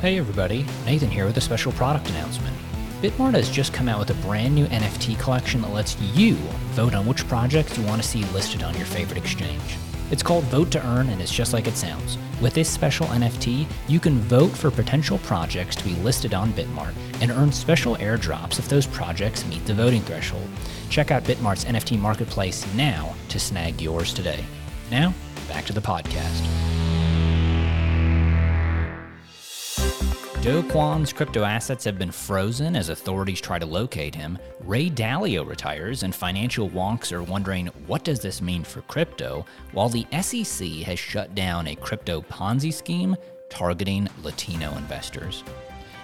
Hey everybody, Nathan here with a special product announcement. Bitmart has just come out with a brand new NFT collection that lets you vote on which projects you want to see listed on your favorite exchange. It's called Vote to Earn and it's just like it sounds. With this special NFT, you can vote for potential projects to be listed on Bitmart and earn special airdrops if those projects meet the voting threshold. Check out Bitmart's NFT marketplace now to snag yours today. Now, back to the podcast. Do Kwon's crypto assets have been frozen as authorities try to locate him. Ray Dalio retires, and financial wonks are wondering what does this mean for crypto, while the SEC has shut down a crypto Ponzi scheme targeting Latino investors.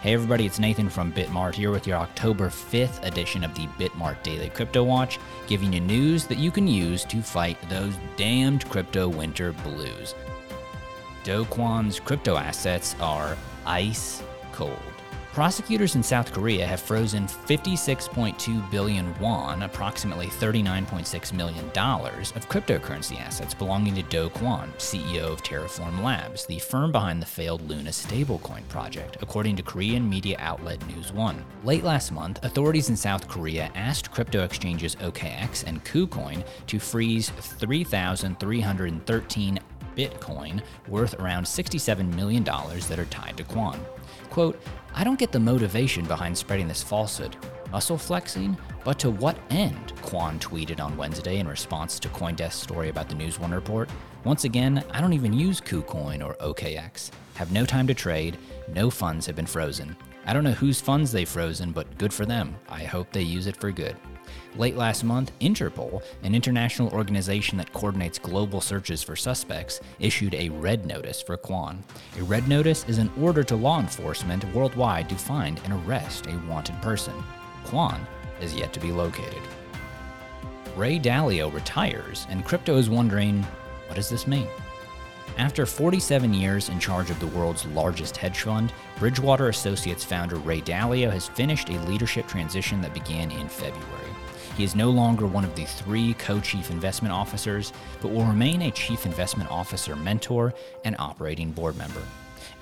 Hey everybody, it's Nathan from Bitmart here with your October 5th edition of the Bitmart Daily Crypto Watch, giving you news that you can use to fight those damned crypto winter blues. Do Kwon's crypto assets are ice cold. Prosecutors in South Korea have frozen 56.2 billion won, approximately $39.6 million, of cryptocurrency assets belonging to Do Kwon, CEO of Terraform Labs, the firm behind the failed Luna stablecoin project, according to Korean media outlet News One. Late last month, authorities in South Korea asked crypto exchanges OKX and KuCoin to freeze 3,313 Bitcoin worth around $67 million that are tied to Kwon. Quote, I don't get the motivation behind spreading this falsehood. Muscle flexing? But to what end? Kwon tweeted on Wednesday in response to Coindesk's story about the News One report. Once again, I don't even use KuCoin or OKX. Have no time to trade, no funds have been frozen. I don't know whose funds they've frozen, but good for them. I hope they use it for good. Late last month, Interpol, an international organization that coordinates global searches for suspects, issued a red notice for Kwon. A red notice is an order to law enforcement worldwide to find and arrest a wanted person. Kwon is yet to be located. Ray Dalio retires, and crypto is wondering what does this mean? After 47 years in charge of the world's largest hedge fund, Bridgewater Associates founder Ray Dalio has finished a leadership transition that began in February. He is no longer one of the three co chief investment officers, but will remain a chief investment officer mentor and operating board member.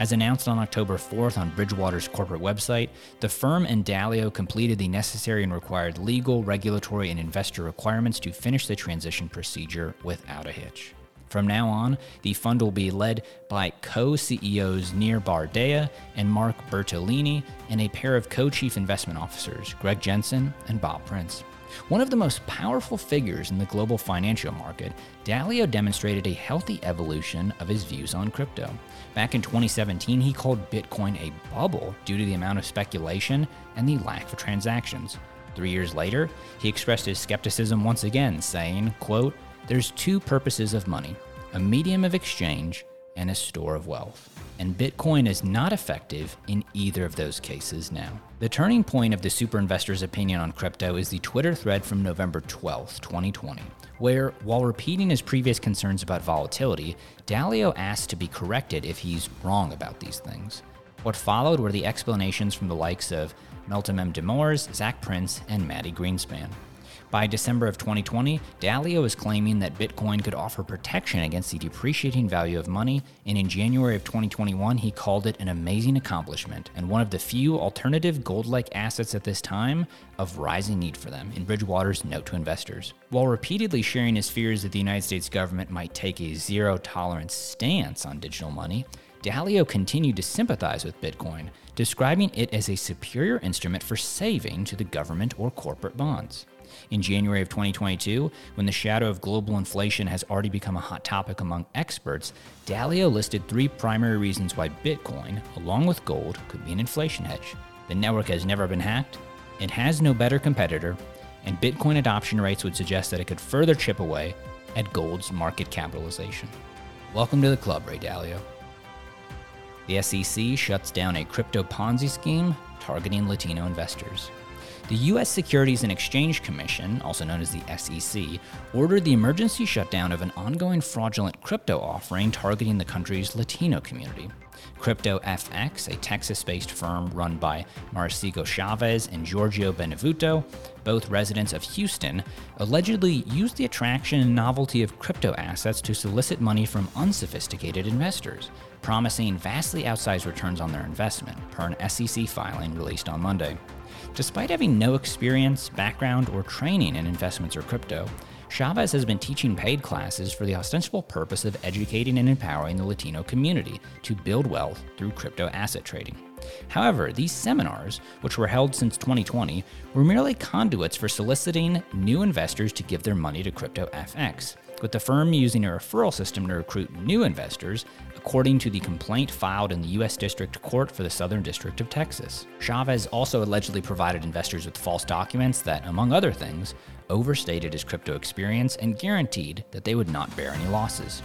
As announced on October 4th on Bridgewater's corporate website, the firm and Dalio completed the necessary and required legal, regulatory, and investor requirements to finish the transition procedure without a hitch. From now on, the fund will be led by co CEOs Nir Bar Dea and Mark Bertolini, and a pair of co chief investment officers, Greg Jensen and Bob Prince. One of the most powerful figures in the global financial market, Dalio demonstrated a healthy evolution of his views on crypto. Back in 2017, he called Bitcoin a bubble due to the amount of speculation and the lack of transactions. Three years later, he expressed his skepticism once again, saying, quote, There's two purposes of money a medium of exchange and a store of wealth and Bitcoin is not effective in either of those cases now. The turning point of the super investor's opinion on crypto is the Twitter thread from November 12, 2020, where, while repeating his previous concerns about volatility, Dalio asked to be corrected if he's wrong about these things. What followed were the explanations from the likes of Meltem M. Demirors, Zac Prince, and Mati Greenspan. By December of 2020, Dalio is claiming that Bitcoin could offer protection against the depreciating value of money, and in January of 2021, he called it an amazing accomplishment and one of the few alternative gold like assets at this time of rising need for them, in Bridgewater's note to investors. While repeatedly sharing his fears that the United States government might take a zero tolerance stance on digital money, Dalio continued to sympathize with Bitcoin, describing it as a superior instrument for saving to the government or corporate bonds. In January of 2022, when the shadow of global inflation has already become a hot topic among experts, Dalio listed three primary reasons why Bitcoin, along with gold, could be an inflation hedge. The network has never been hacked, it has no better competitor, and Bitcoin adoption rates would suggest that it could further chip away at gold's market capitalization. Welcome to the club, Ray Dalio. The SEC shuts down a crypto Ponzi scheme targeting Latino investors. The U.S. Securities and Exchange Commission, also known as the SEC, ordered the emergency shutdown of an ongoing fraudulent crypto offering targeting the country's Latino community. Crypto FX, a Texas based firm run by Mauricio Chavez and Giorgio Benvenuto, both residents of Houston, allegedly used the attraction and novelty of crypto assets to solicit money from unsophisticated investors. promising vastly outsized returns on their investment, per an SEC filing released on Monday. Despite having no experience, background, or training in investments or crypto, Chavez has been teaching paid classes for the ostensible purpose of educating and empowering the Latino community to build wealth through crypto asset trading. However, these seminars, which were held since 2020, were merely conduits for soliciting new investors to give their money to Crypto FX, with the firm using a referral system to recruit new investors, according to the complaint filed in the U.S. District Court for the Southern District of Texas. Chavez also allegedly provided investors with false documents that, among other things, overstated his crypto experience and guaranteed that they would not bear any losses.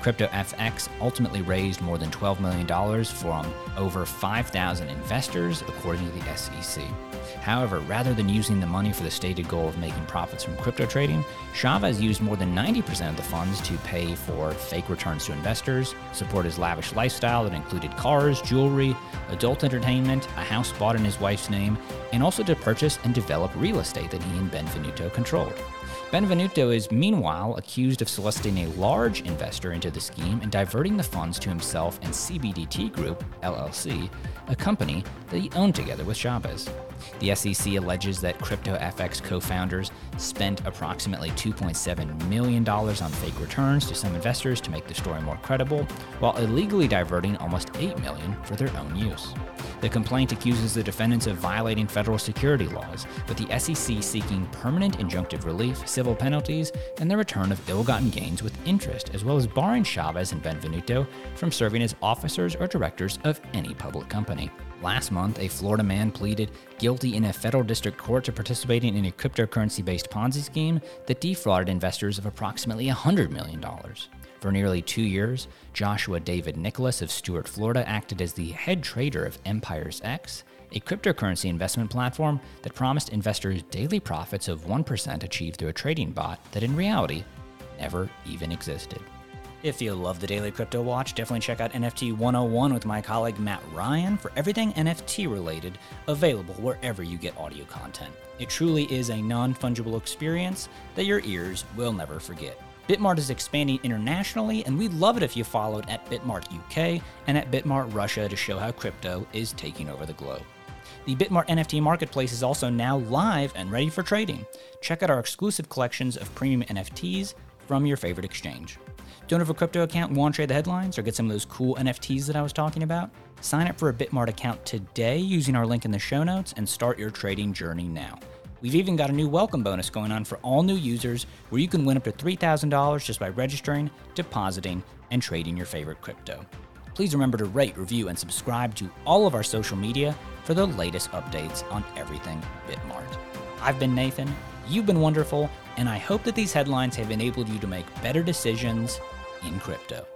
CryptoFX ultimately raised more than $12 million from over 5,000 investors, according to the SEC. However, rather than using the money for the stated goal of making profits from crypto trading, Chavez used more than 90% of the funds to pay for fake returns to investors, support his lavish lifestyle that included cars, jewelry, adult entertainment, a house bought in his wife's name, and also to purchase and develop real estate that he and Benvenuto Benvenuto is meanwhile accused of soliciting a large investor into the scheme and diverting the funds to himself and CBDT Group, LLC, a company that he owned together with Chavez. The SEC alleges that CryptoFX co founders spent approximately $2.7 million on fake returns to some investors to make the story more credible, while illegally diverting almost 8 million for their own use. The complaint accuses the defendants of violating federal security laws, with the SEC seeking permanent injunctive relief, civil penalties, and the return of ill gotten gains with interest, as well as barring Chavez and Benvenuto from serving as officers or directors of any public company. Last month, a Florida man pleaded guilty in a federal district court to participating in a cryptocurrency based Ponzi scheme that defrauded investors of approximately $100 million. For nearly two years, Joshua David Nicholas of Stuart, Florida, acted as the head trader of EmpiresX, a cryptocurrency investment platform that promised investors daily profits of 1% achieved through a trading bot that in reality never even existed. If you love the Daily Crypto Watch, definitely check out NFT 101 with my colleague Matt Ryan for everything NFT related, available wherever you get audio content. It truly is a non fungible experience that your ears will never forget. Bitmart is expanding internationally, and we'd love it if you followed at Bitmart UK and at Bitmart Russia to show how crypto is taking over the globe. The Bitmart NFT marketplace is also now live and ready for trading. Check out our exclusive collections of premium NFTs from your favorite exchange. Don't have a crypto account want to trade the headlines or get some of those cool NFTs that I was talking about? Sign up for a Bitmart account today using our link in the show notes and start your trading journey now. We've even got a new welcome bonus going on for all new users where you can win up to $3,000 just by registering, depositing, and trading your favorite crypto. Please remember to rate, review, and subscribe to all of our social media for the latest updates on everything Bitmart. I've been Nathan, you've been wonderful, and I hope that these headlines have enabled you to make better decisions in crypto.